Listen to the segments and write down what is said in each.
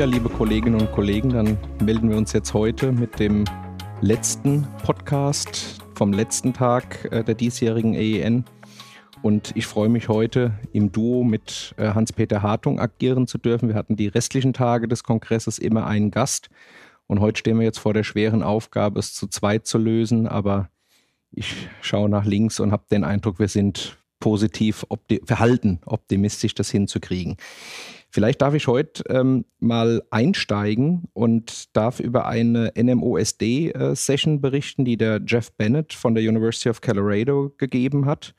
Ja, liebe Kolleginnen und Kollegen, dann melden wir uns jetzt heute mit dem letzten Podcast vom letzten Tag äh, der diesjährigen AEN. Und ich freue mich heute im Duo mit äh, Hans-Peter Hartung agieren zu dürfen. Wir hatten die restlichen Tage des Kongresses immer einen Gast. Und heute stehen wir jetzt vor der schweren Aufgabe, es zu zweit zu lösen. Aber ich schaue nach links und habe den Eindruck, wir sind positiv opti verhalten, optimistisch das hinzukriegen. Vielleicht darf ich heute ähm, mal einsteigen und darf über eine NMOSD-Session äh, berichten, die der Jeff Bennett von der University of Colorado gegeben hat.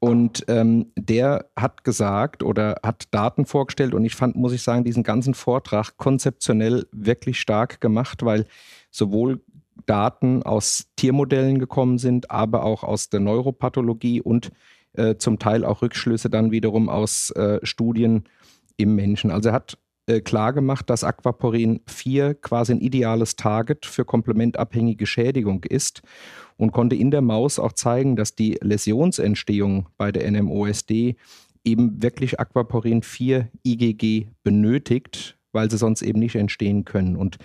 Und ähm, der hat gesagt oder hat Daten vorgestellt und ich fand, muss ich sagen, diesen ganzen Vortrag konzeptionell wirklich stark gemacht, weil sowohl Daten aus Tiermodellen gekommen sind, aber auch aus der Neuropathologie und äh, zum Teil auch Rückschlüsse dann wiederum aus äh, Studien im Menschen. Also er hat äh, klar gemacht, dass Aquaporin 4 quasi ein ideales Target für komplementabhängige Schädigung ist und konnte in der Maus auch zeigen, dass die Läsionsentstehung bei der NMOSD eben wirklich Aquaporin 4 IgG benötigt, weil sie sonst eben nicht entstehen können. Und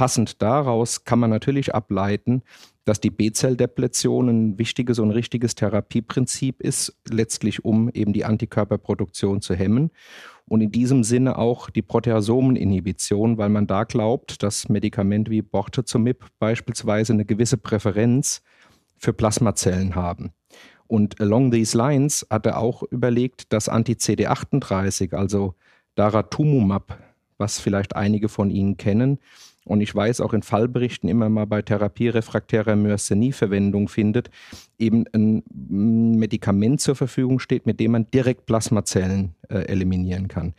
passend daraus kann man natürlich ableiten, dass die B-Zell-Depletion ein wichtiges und richtiges Therapieprinzip ist, letztlich um eben die Antikörperproduktion zu hemmen. Und in diesem Sinne auch die Proteasomeninhibition, weil man da glaubt, dass Medikamente wie Bortezomib beispielsweise eine gewisse Präferenz für Plasmazellen haben. Und along these lines hat er auch überlegt, dass Anti-CD38, also Daratumumab, was vielleicht einige von Ihnen kennen, und ich weiß auch in Fallberichten immer mal bei Therapie refraktärer Myasthenie Verwendung findet, eben ein Medikament zur Verfügung steht, mit dem man direkt Plasmazellen äh, eliminieren kann.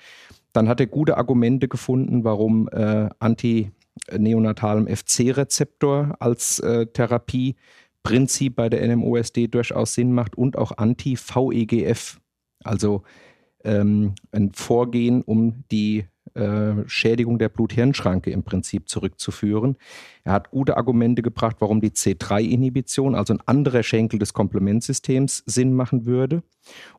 Dann hat er gute Argumente gefunden, warum äh, antineonatalem FC-Rezeptor als äh, Therapie Prinzip bei der NMOSD durchaus Sinn macht und auch Anti-VEGF, also ähm, ein Vorgehen, um die äh, Schädigung der Blut-Hirn-Schranke im Prinzip zurückzuführen. Er hat gute Argumente gebracht, warum die C3-Inhibition, also ein anderer Schenkel des Komplementsystems, Sinn machen würde.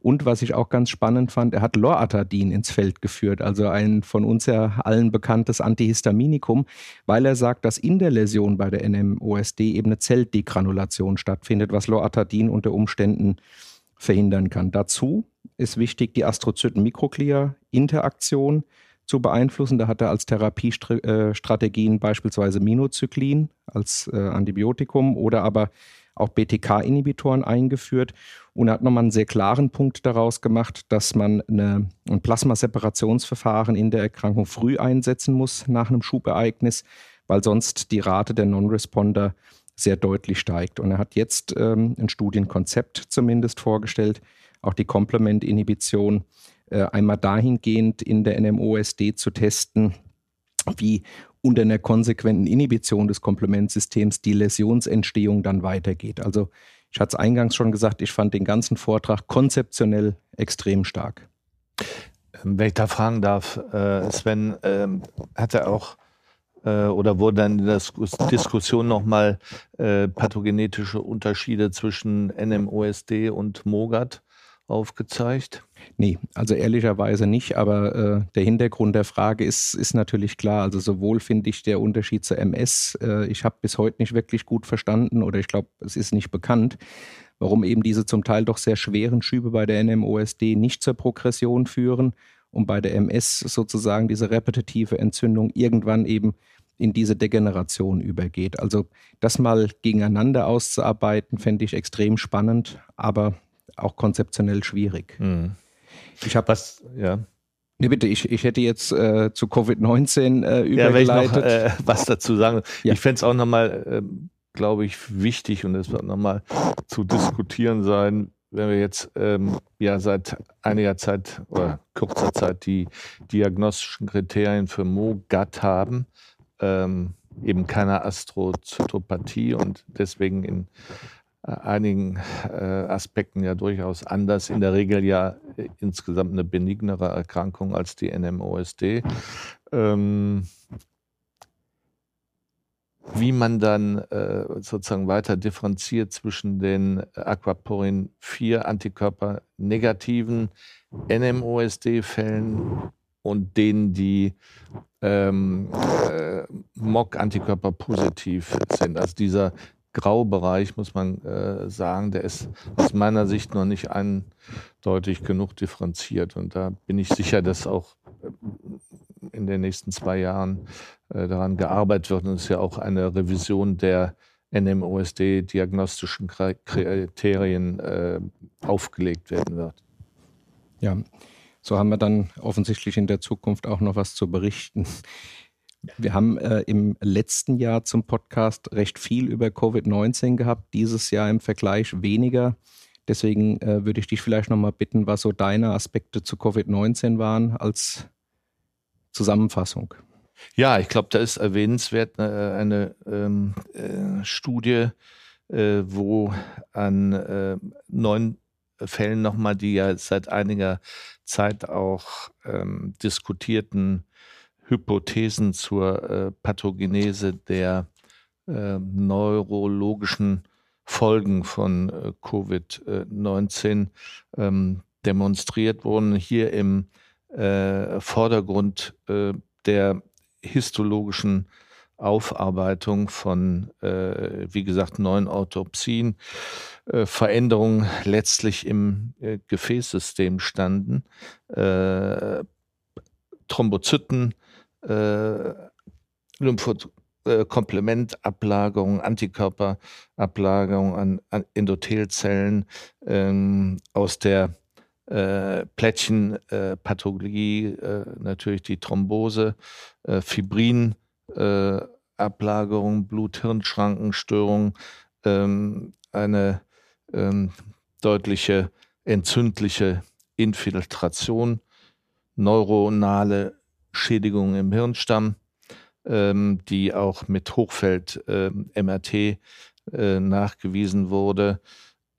Und was ich auch ganz spannend fand, er hat Loratadin ins Feld geführt, also ein von uns ja allen bekanntes Antihistaminikum, weil er sagt, dass in der Läsion bei der NMOSD eben eine Zelldegranulation stattfindet, was Loratadin unter Umständen verhindern kann. Dazu ist wichtig die Astrozyten-Mikroglia-Interaktion zu beeinflussen. Da hat er als Therapiestrategien beispielsweise Minozyklin als äh, Antibiotikum oder aber auch BTK-Inhibitoren eingeführt und hat nochmal einen sehr klaren Punkt daraus gemacht, dass man eine, ein Plasmaseparationsverfahren in der Erkrankung früh einsetzen muss nach einem Schubereignis, weil sonst die Rate der Non-Responder sehr deutlich steigt. Und er hat jetzt ähm, ein Studienkonzept zumindest vorgestellt, auch die Komplement-Inhibition äh, einmal dahingehend in der NMOSD zu testen, wie unter einer konsequenten Inhibition des Komplementsystems die Läsionsentstehung dann weitergeht. Also ich hatte es eingangs schon gesagt, ich fand den ganzen Vortrag konzeptionell extrem stark. Ähm, wenn ich da fragen darf, äh, Sven, ähm, hat er auch äh, oder wurden dann in der Diskussion nochmal pathogenetische Unterschiede zwischen NMOSD und MOGAT aufgezeigt? Nee, also ehrlicherweise nicht, aber äh, der Hintergrund der Frage ist, ist natürlich klar. Also sowohl finde ich der Unterschied zur MS, äh, ich habe bis heute nicht wirklich gut verstanden oder ich glaube, es ist nicht bekannt, warum eben diese zum Teil doch sehr schweren Schübe bei der NMOSD nicht zur Progression führen und bei der MS sozusagen diese repetitive Entzündung irgendwann eben in diese Degeneration übergeht. Also das mal gegeneinander auszuarbeiten, fände ich extrem spannend, aber auch konzeptionell schwierig. Mhm. Ich habe was, ja. Nee, bitte, ich, ich hätte jetzt äh, zu Covid-19 äh, übergeleitet. Ja, noch äh, was dazu sagen. Ja. Ich fände es auch nochmal, äh, glaube ich, wichtig und es wird nochmal zu diskutieren sein, wenn wir jetzt ähm, ja seit einiger Zeit oder kurzer Zeit die diagnostischen Kriterien für MOGAT haben, ähm, eben keine Astrozytopathie und deswegen in einigen äh, Aspekten ja durchaus anders. In der Regel ja äh, insgesamt eine benignere Erkrankung als die NMOSD. Ähm, wie man dann äh, sozusagen weiter differenziert zwischen den Aquaporin 4 Antikörper negativen NMOSD-Fällen und denen, die ähm, äh, MOC-Antikörper positiv sind. Also dieser Graubereich, muss man äh, sagen, der ist aus meiner Sicht noch nicht eindeutig genug differenziert. Und da bin ich sicher, dass auch äh, in den nächsten zwei Jahren äh, daran gearbeitet wird. Und es ist ja auch eine Revision der NMOSD-diagnostischen Kriterien äh, aufgelegt werden wird. Ja, so haben wir dann offensichtlich in der Zukunft auch noch was zu berichten. Wir haben äh, im letzten Jahr zum Podcast recht viel über Covid-19 gehabt, dieses Jahr im Vergleich weniger. Deswegen äh, würde ich dich vielleicht nochmal bitten, was so deine Aspekte zu Covid-19 waren als Zusammenfassung. Ja, ich glaube, da ist erwähnenswert äh, eine ähm, äh, Studie, äh, wo an äh, neun Fällen nochmal die ja seit einiger Zeit auch ähm, diskutierten Hypothesen zur äh, Pathogenese der äh, neurologischen Folgen von äh, Covid-19 ähm, demonstriert wurden. Hier im äh, Vordergrund äh, der histologischen Aufarbeitung von, äh, wie gesagt, neun Autopsien, äh, Veränderungen letztlich im äh, Gefäßsystem standen, äh, Thrombozyten, äh, Lymphot äh, Antikörperablagerung an, an Endothelzellen ähm, aus der äh, Plättchenpathologie, äh, natürlich die Thrombose, äh, Fibrin, äh, Ablagerung, Blut-Hirn-Schrankenstörung, ähm, eine ähm, deutliche entzündliche Infiltration, neuronale Schädigung im Hirnstamm, ähm, die auch mit Hochfeld-MRT ähm, äh, nachgewiesen wurde.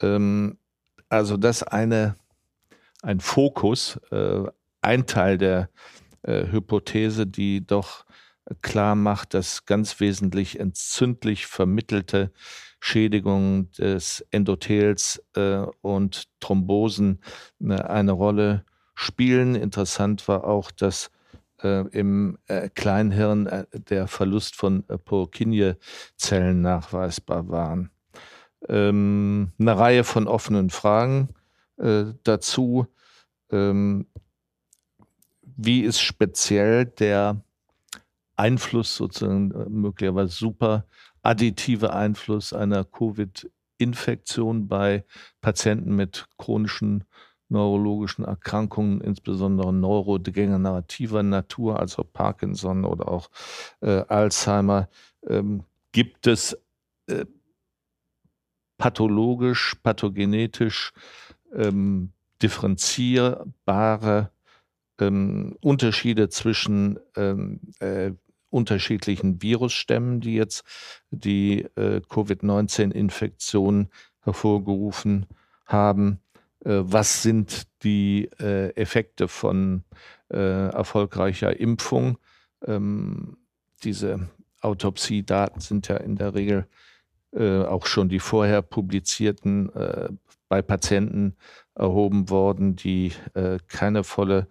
Ähm, also das eine, ein Fokus, äh, ein Teil der äh, Hypothese, die doch klar macht, dass ganz wesentlich entzündlich vermittelte Schädigungen des Endothels äh, und Thrombosen äh, eine Rolle spielen. Interessant war auch, dass äh, im äh, Kleinhirn äh, der Verlust von äh, Purkinje-Zellen nachweisbar waren. Ähm, eine Reihe von offenen Fragen äh, dazu. Ähm, wie ist speziell der Einfluss, sozusagen äh, möglicherweise super additive Einfluss einer Covid-Infektion bei Patienten mit chronischen neurologischen Erkrankungen, insbesondere neurodegenerativer Natur, also Parkinson oder auch äh, Alzheimer, ähm, gibt es äh, pathologisch, pathogenetisch ähm, differenzierbare ähm, Unterschiede zwischen ähm, äh, unterschiedlichen Virusstämmen, die jetzt die äh, Covid-19-Infektion hervorgerufen haben. Äh, was sind die äh, Effekte von äh, erfolgreicher Impfung? Ähm, diese Autopsiedaten sind ja in der Regel auch schon die vorher publizierten bei Patienten erhoben worden, die keine volle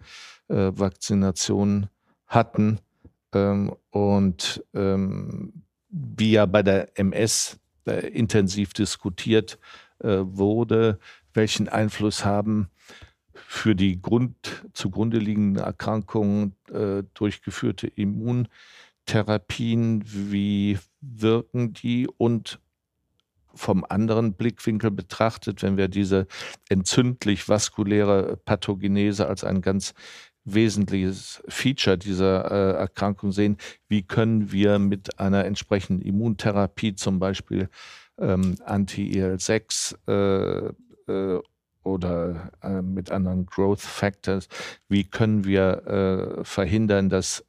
Vakzination hatten. Ähm, und ähm, wie ja bei der MS intensiv diskutiert wurde, welchen Einfluss haben für die Grund, zugrunde liegenden Erkrankungen äh, durchgeführte Immuntherapien, wie wirken die? Und vom anderen Blickwinkel betrachtet, wenn wir diese entzündlich vaskuläre Pathogenese als ein ganz wesentliches Feature dieser äh, Erkrankung sehen, wie können wir mit einer entsprechenden Immuntherapie, zum Beispiel ähm, Anti-IL-6, äh, oder äh, mit anderen Growth Factors, wie können wir äh, verhindern, dass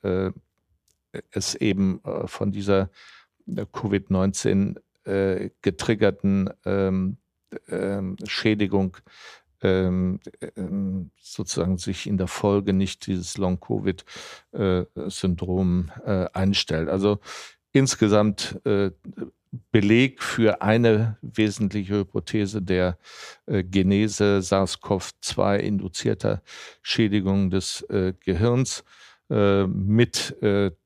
es eben von dieser äh, Covid-19 getriggerten ähm, ähm, Schädigung ähm, sozusagen sich in der Folge nicht dieses Long-Covid-Syndrom einstellt. Also insgesamt Beleg für eine wesentliche Hypothese der äh, Genese SARS-CoV-2 induzierter Schädigung des äh, Gehirns äh, mit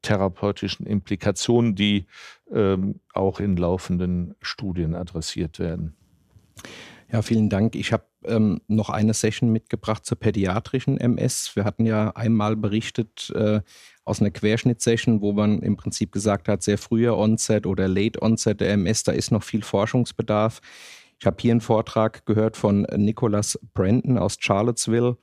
therapeutischen Implikationen, die ähm, auch in laufenden Studien adressiert werden. Ja, vielen Dank. Ich habe ähm, noch eine Session mitgebracht zur pädiatrischen MS. Wir hatten ja einmal berichtet äh, aus einer Querschnittsession, wo man im Prinzip gesagt hat, sehr früher Onset oder Late Onset der MS, da ist noch viel Forschungsbedarf. Ich habe hier einen Vortrag gehört von Nicholas Brandon aus Charlottesville,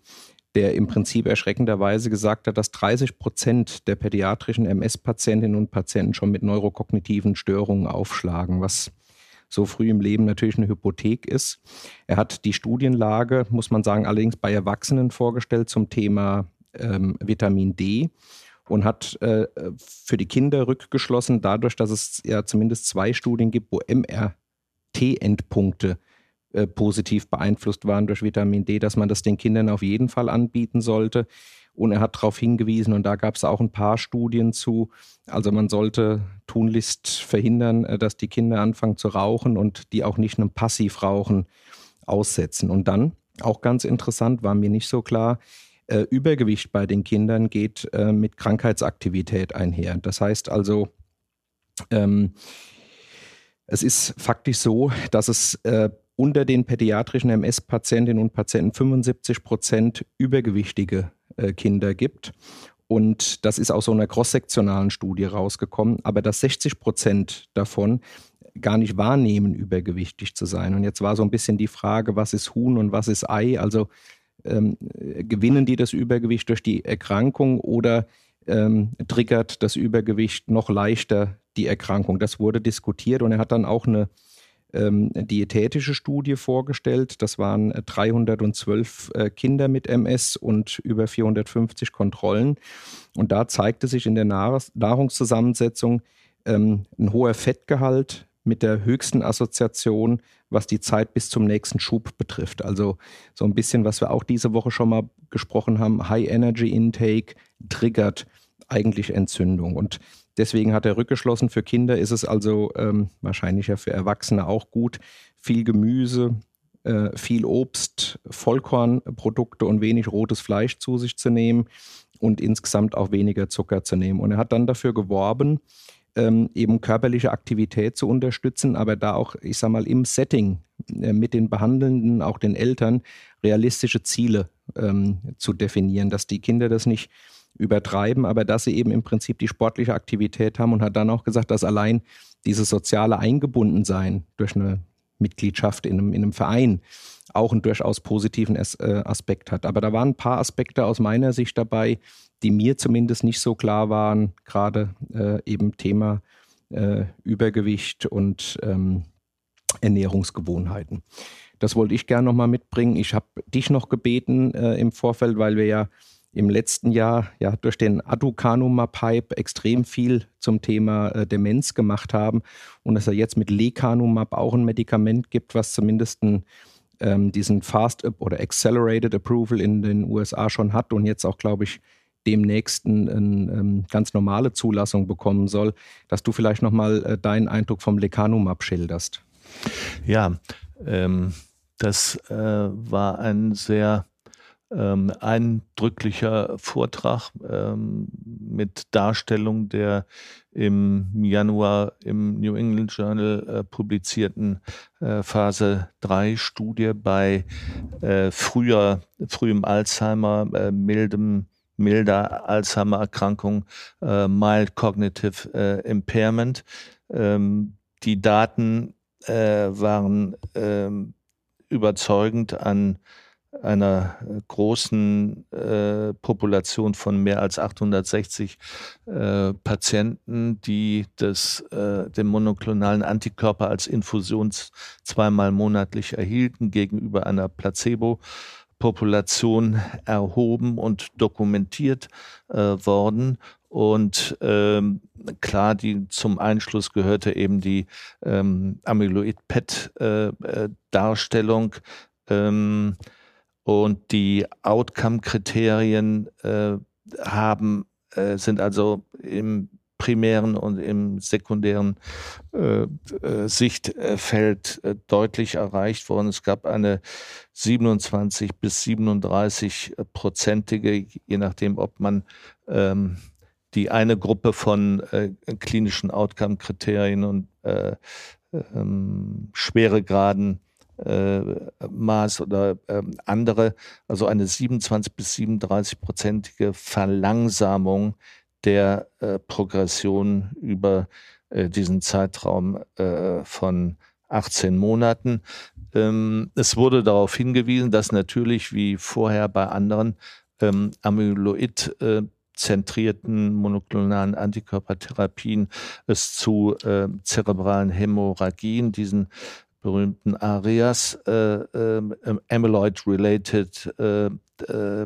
der im Prinzip erschreckenderweise gesagt hat, dass 30 Prozent der pädiatrischen MS-Patientinnen und Patienten schon mit neurokognitiven Störungen aufschlagen, was so früh im Leben natürlich eine Hypothek ist. Er hat die Studienlage, muss man sagen, allerdings bei Erwachsenen vorgestellt zum Thema ähm, Vitamin D und hat äh, für die Kinder rückgeschlossen, dadurch, dass es ja zumindest zwei Studien gibt, wo MRT-Endpunkte äh, positiv beeinflusst waren durch Vitamin D, dass man das den Kindern auf jeden Fall anbieten sollte. Und er hat darauf hingewiesen, und da gab es auch ein paar Studien zu, also man sollte tunlichst verhindern, äh, dass die Kinder anfangen zu rauchen und die auch nicht einem Passivrauchen aussetzen. Und dann, auch ganz interessant, war mir nicht so klar, äh, Übergewicht bei den Kindern geht äh, mit Krankheitsaktivität einher. Das heißt also, ähm, es ist faktisch so, dass es äh, unter den pädiatrischen MS-Patientinnen und Patienten 75 Prozent übergewichtige äh, Kinder gibt. Und das ist aus so einer cross-sektionalen Studie rausgekommen, aber dass 60 Prozent davon gar nicht wahrnehmen, übergewichtig zu sein. Und jetzt war so ein bisschen die Frage, was ist Huhn und was ist Ei? Also ähm, gewinnen die das Übergewicht durch die Erkrankung oder ähm, triggert das Übergewicht noch leichter die Erkrankung? Das wurde diskutiert und er hat dann auch eine ähm, diätetische Studie vorgestellt. Das waren 312 äh, Kinder mit MS und über 450 Kontrollen. Und da zeigte sich in der Nahrungszusammensetzung ähm, ein hoher Fettgehalt mit der höchsten Assoziation, was die Zeit bis zum nächsten Schub betrifft. Also so ein bisschen, was wir auch diese Woche schon mal gesprochen haben, High Energy Intake triggert eigentlich Entzündung. Und Deswegen hat er rückgeschlossen. Für Kinder ist es also ähm, wahrscheinlich für Erwachsene auch gut. Viel Gemüse, äh, viel Obst, Vollkornprodukte und wenig rotes Fleisch zu sich zu nehmen und insgesamt auch weniger Zucker zu nehmen. Und er hat dann dafür geworben, ähm, eben körperliche Aktivität zu unterstützen, aber da auch, ich sag mal, im Setting äh, mit den Behandelnden, auch den Eltern, realistische Ziele ähm, zu definieren, dass die Kinder das nicht übertreiben, aber dass sie eben im Prinzip die sportliche Aktivität haben und hat dann auch gesagt, dass allein dieses soziale Eingebundensein durch eine Mitgliedschaft in einem, in einem Verein auch einen durchaus positiven äh, Aspekt hat. Aber da waren ein paar Aspekte aus meiner Sicht dabei, die mir zumindest nicht so klar waren, gerade äh, eben Thema äh, Übergewicht und ähm, Ernährungsgewohnheiten. Das wollte ich gerne nochmal mitbringen. Ich habe dich noch gebeten äh, im Vorfeld, weil wir ja im letzten Jahr ja durch den Aducanumab-Hype extrem viel zum Thema äh, Demenz gemacht haben und dass er jetzt mit Lecanumab auch ein Medikament gibt, was zumindest ein, ähm, diesen Fast oder Accelerated Approval in den USA schon hat und jetzt auch, glaube ich, demnächst eine ähm, ganz normale Zulassung bekommen soll, dass du vielleicht nochmal äh, deinen Eindruck vom Lecanumab schilderst. Ja, ähm, das äh, war ein sehr ähm, eindrücklicher Vortrag ähm, mit Darstellung der im Januar im New England Journal äh, publizierten äh, Phase 3 Studie bei äh, früher, frühem Alzheimer, äh, mildem milder Alzheimer-Erkrankung, äh, Mild Cognitive äh, Impairment. Ähm, die Daten waren ähm, überzeugend an einer äh, großen äh, Population von mehr als 860 äh, Patienten, die das, äh, den monoklonalen Antikörper als Infusion zweimal monatlich erhielten, gegenüber einer Placebo-Population erhoben und dokumentiert äh, worden. Und ähm, klar, die zum Einschluss gehörte eben die ähm, Amyloid-PET-Darstellung. Äh, ähm, und die Outcome-Kriterien äh, haben, äh, sind also im primären und im sekundären äh, äh, Sichtfeld äh, deutlich erreicht worden. Es gab eine 27 bis 37 prozentige, je nachdem, ob man ähm, die eine Gruppe von äh, klinischen Outcome-Kriterien und äh, ähm, Schweregraden Maß oder ähm, andere, also eine 27 bis 37 prozentige Verlangsamung der äh, Progression über äh, diesen Zeitraum äh, von 18 Monaten. Ähm, es wurde darauf hingewiesen, dass natürlich wie vorher bei anderen ähm, Amyloid äh, zentrierten monoklonalen Antikörpertherapien es zu äh, zerebralen Hämorrhagien, diesen berühmten ARIAS, äh, äh, Amyloid-related äh, äh,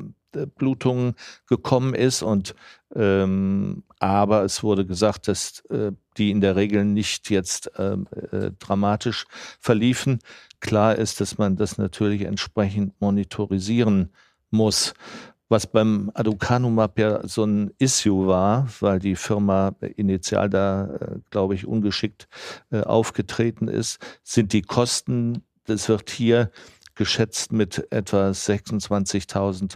Blutungen gekommen ist und ähm, aber es wurde gesagt, dass äh, die in der Regel nicht jetzt ähm, äh, dramatisch verliefen. Klar ist, dass man das natürlich entsprechend monitorisieren muss. Was beim Aducanumab ja so ein Issue war, weil die Firma initial da, äh, glaube ich, ungeschickt äh, aufgetreten ist, sind die Kosten, das wird hier geschätzt mit etwa 26.000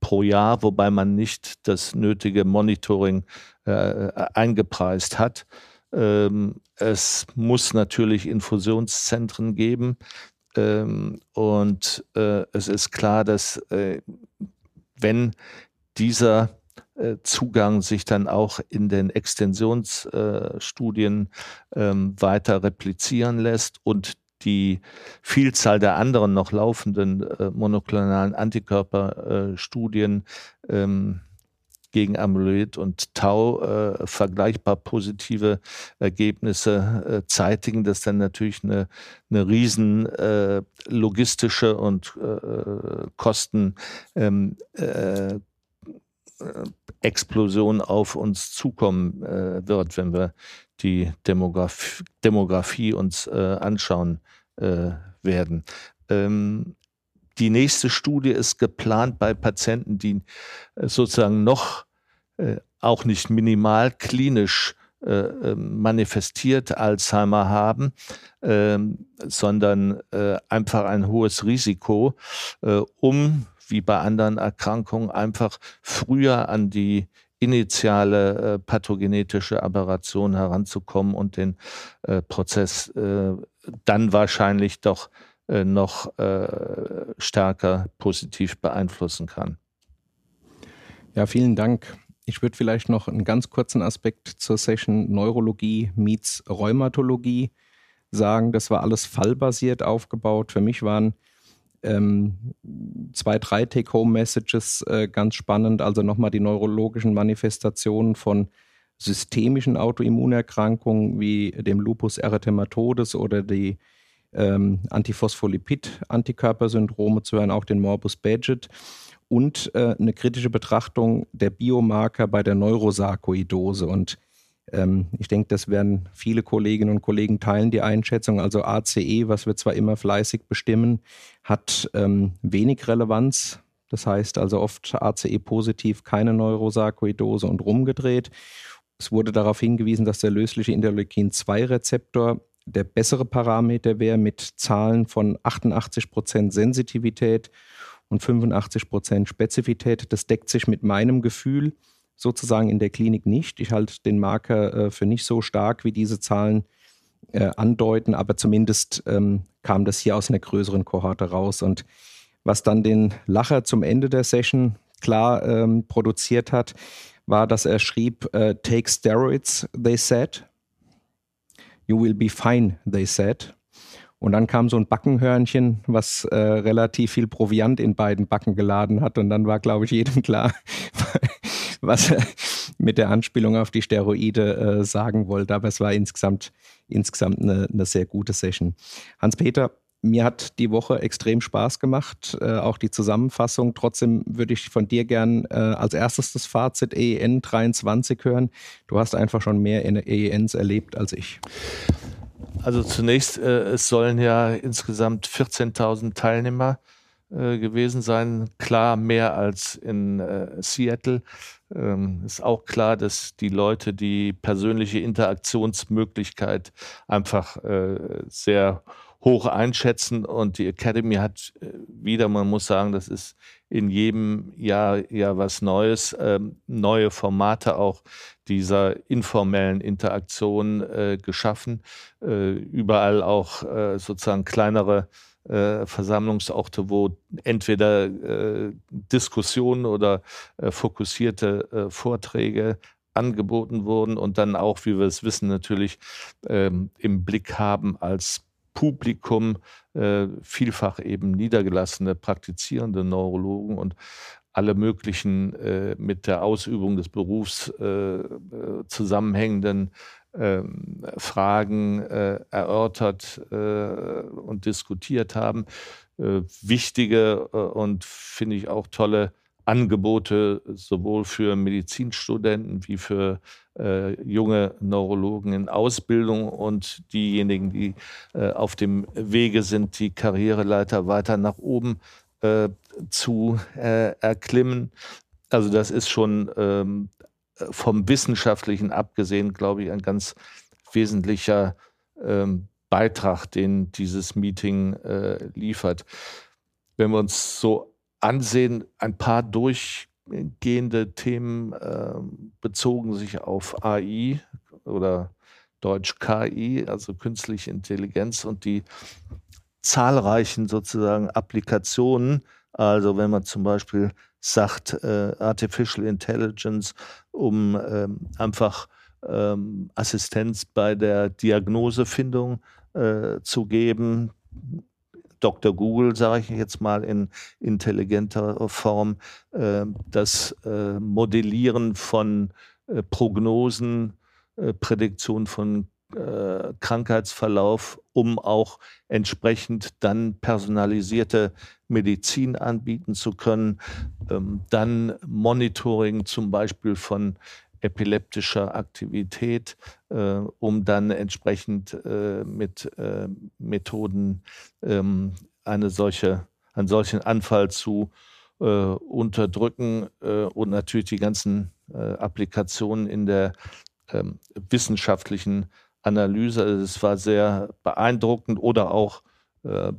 pro Jahr, wobei man nicht das nötige Monitoring äh, eingepreist hat. Ähm, es muss natürlich Infusionszentren geben. Ähm, und es ist klar, dass wenn dieser äh, Zugang sich dann auch in den Extensionsstudien ähm, weiter replizieren lässt und die Vielzahl der anderen noch laufenden äh, monoklonalen Antikörperstudien äh, ähm, gegen Amyloid und Tau äh, vergleichbar positive Ergebnisse äh, zeitigen, das dann natürlich eine, eine riesen äh, logistische und äh, Kosten ähm, äh, Explosion auf uns zukommen äh, wird, wenn wir die Demograf Demografie uns äh, anschauen äh, werden. Ähm, die nächste Studie ist geplant bei Patienten, die äh, sozusagen noch äh, auch nicht minimal klinisch äh, ähm, manifestiert Alzheimer haben, ähm, sondern äh, einfach ein hohes Risiko, äh, um wie bei anderen Erkrankungen einfach früher an die initiale äh, pathogenetische Aberration heranzukommen und den Prozess dann wahrscheinlich doch äh, noch äh, stärker positiv beeinflussen kann. Ja, vielen Dank. Ich würde vielleicht noch einen ganz kurzen Aspekt zur Session Neurologie meets Rheumatologie sagen. Das war alles fallbasiert aufgebaut. Für mich waren ähm, zwei, drei Take-Home-Messages äh, ganz spannend. Also nochmal die neurologischen Manifestationen von systemischen Autoimmunerkrankungen wie dem Lupus erythematodes oder die ähm, Antiphospholipid-Antikörpersyndrome zu hören, auch den Morbus Badgett und äh, eine kritische Betrachtung der Biomarker bei der Neurosarkoidose. Und ähm, ich denke, das werden viele Kolleginnen und Kollegen teilen, die Einschätzung. Also ACE, was wir zwar immer fleißig bestimmen, hat ähm, wenig Relevanz. Das heißt also oft ACE positiv, keine Neurosarkoidose und rumgedreht. Es wurde darauf hingewiesen, dass der lösliche Interleukin-2-Rezeptor der bessere Parameter wäre mit Zahlen von 88 Prozent Sensitivität und 85 Prozent Spezifität. Das deckt sich mit meinem Gefühl sozusagen in der Klinik nicht. Ich halte den Marker äh, für nicht so stark, wie diese Zahlen äh, andeuten, aber zumindest ähm, kam das hier aus einer größeren Kohorte raus. Und was dann den Lacher zum Ende der Session klar ähm, produziert hat, war, dass er schrieb, äh, Take steroids, they said. You will be fine, they said. Und dann kam so ein Backenhörnchen, was äh, relativ viel Proviant in beiden Backen geladen hat. Und dann war, glaube ich, jedem klar, was er mit der Anspielung auf die Steroide äh, sagen wollte. Aber es war insgesamt, insgesamt eine, eine sehr gute Session. Hans-Peter, mir hat die Woche extrem Spaß gemacht, äh, auch die Zusammenfassung. Trotzdem würde ich von dir gern äh, als erstes das Fazit EEN 23 hören. Du hast einfach schon mehr EENs erlebt als ich. Also zunächst, äh, es sollen ja insgesamt 14.000 Teilnehmer äh, gewesen sein. Klar mehr als in äh, Seattle. Ähm, ist auch klar, dass die Leute die persönliche Interaktionsmöglichkeit einfach äh, sehr hoch einschätzen. Und die Academy hat äh, wieder, man muss sagen, das ist in jedem Jahr ja was Neues, ähm, neue Formate auch dieser informellen Interaktion äh, geschaffen, äh, überall auch äh, sozusagen kleinere äh, Versammlungsorte, wo entweder äh, Diskussionen oder fokussierte Vorträge angeboten wurden und dann auch, wie wir es wissen, natürlich ähm, im Blick haben als Publikum äh, vielfach eben niedergelassene praktizierende Neurologen und alle möglichen äh, mit der Ausübung des Berufs äh, äh zusammenhängenden ähm, Fragen äh, erörtert äh, und diskutiert haben. wichtige und finde ich auch tolle Angebote sowohl für Medizinstudenten wie für äh, junge Neurologen in Ausbildung und diejenigen, die äh, auf dem Wege sind, die Karriereleiter weiter nach oben äh, zu äh, erklimmen. Also das ist schon ähm, vom Wissenschaftlichen abgesehen, glaube ich, ein ganz wesentlicher ähm, Beitrag, den dieses Meeting äh, liefert. Wenn wir uns so ansehen, ein paar durchgehende Themen äh, bezogen sich auf AI oder Deutsch KI, also künstliche Intelligenz und die zahlreichen sozusagen Applikationen. Also wenn man zum Beispiel sagt, äh, Artificial Intelligence, um ähm, einfach ähm, Assistenz bei der Diagnosefindung äh, zu geben, Dr. Google, sage ich jetzt mal in intelligenter Form, äh, das äh, Modellieren von äh, Prognosen, Prädiktion von Krankheitsverlauf, um auch entsprechend dann personalisierte Medizin anbieten zu können. Ähm, dann Monitoring zum Beispiel von epileptischer Aktivität, äh, um dann entsprechend äh, mit äh, Methoden ähm, eine solche, einen solchen Anfall zu äh, unterdrücken äh, und natürlich die ganzen äh, Applikationen in der ähm, wissenschaftlichen Analyse. Also es war sehr beeindruckend oder auch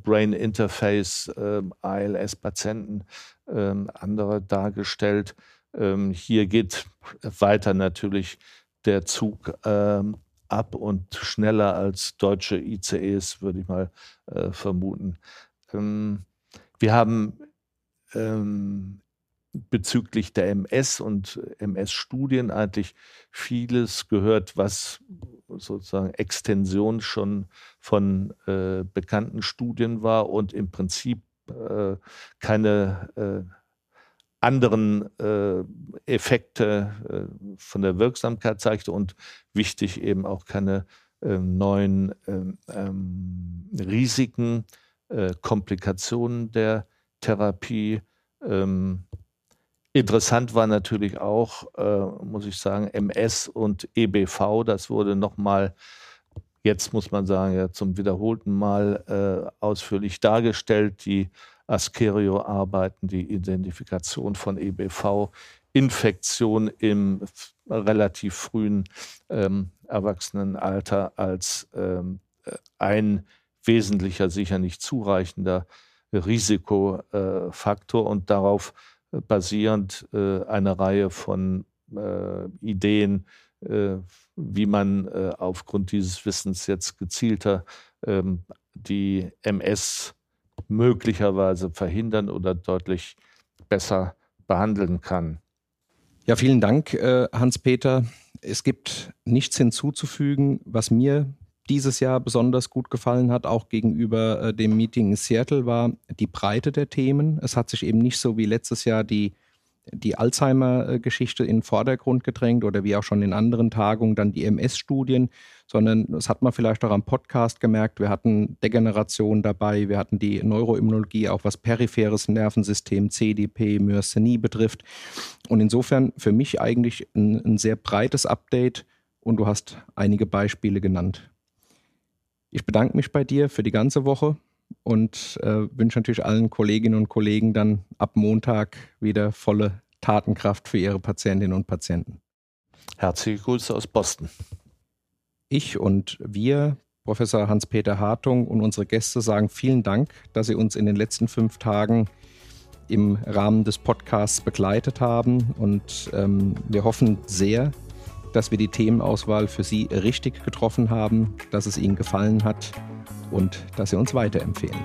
Brain Interface, ALS-Patienten, ähm, andere dargestellt. Ähm, hier geht weiter natürlich der Zug ähm, ab und schneller als deutsche ICEs, würde ich mal äh, vermuten. Ähm, wir haben ähm, bezüglich der MS und MS-Studien eigentlich vieles gehört, was sozusagen Extension schon von äh, bekannten Studien war und im Prinzip äh, keine äh, anderen äh, Effekte äh, von der Wirksamkeit zeigte und wichtig eben auch keine äh, neuen ähm, ähm Risiken, äh, Komplikationen der Therapie. Ähm, interessant war natürlich auch, äh, muss ich sagen, MS und EBV. Das wurde nochmal jetzt muss man sagen, ja, zum wiederholten Mal äh, ausführlich dargestellt. Die Askerio-Arbeiten, die Identifikation von EBV, Infektion im relativ frühen ähm, Erwachsenenalter als ähm, ein wesentlicher, sicher nicht zureichender Risikofaktor und darauf basierend äh, eine Reihe von äh, Ideen, äh, wie man äh, aufgrund dieses Wissens jetzt gezielter ähm, die MS möglicherweise verhindern oder deutlich besser behandeln kann. Ja, vielen Dank, äh, Hans-Peter. Es gibt nichts hinzuzufügen, was mir dieses Jahr besonders gut gefallen hat, auch gegenüber äh, dem Meeting in Seattle, war die Breite der Themen. Es hat sich eben nicht so wie letztes Jahr die die Alzheimer-Geschichte in den Vordergrund gedrängt oder wie auch schon in anderen Tagungen dann die MS-Studien, sondern das hat man vielleicht auch am Podcast gemerkt. Wir hatten Degeneration dabei, wir hatten die Neuroimmunologie, auch was peripheres Nervensystem, CDP, Myasthenie betrifft. Und insofern für mich eigentlich ein, ein sehr breites Update und du hast einige Beispiele genannt. Ich bedanke mich bei dir für die ganze Woche und äh, wünsche natürlich allen Kolleginnen und Kollegen dann ab Montag wieder volle Tatenkraft für ihre Patientinnen und Patienten. Herzliche Grüße aus Boston. Ich und wir, Professor Hans-Peter Hartung und unsere Gäste sagen vielen Dank, dass Sie uns in den letzten fünf Tagen im Rahmen des Podcasts begleitet haben. Und ähm, wir hoffen sehr, dass wir die Themenauswahl für Sie richtig getroffen haben, dass es Ihnen gefallen hat und dass Sie uns weiterempfehlen.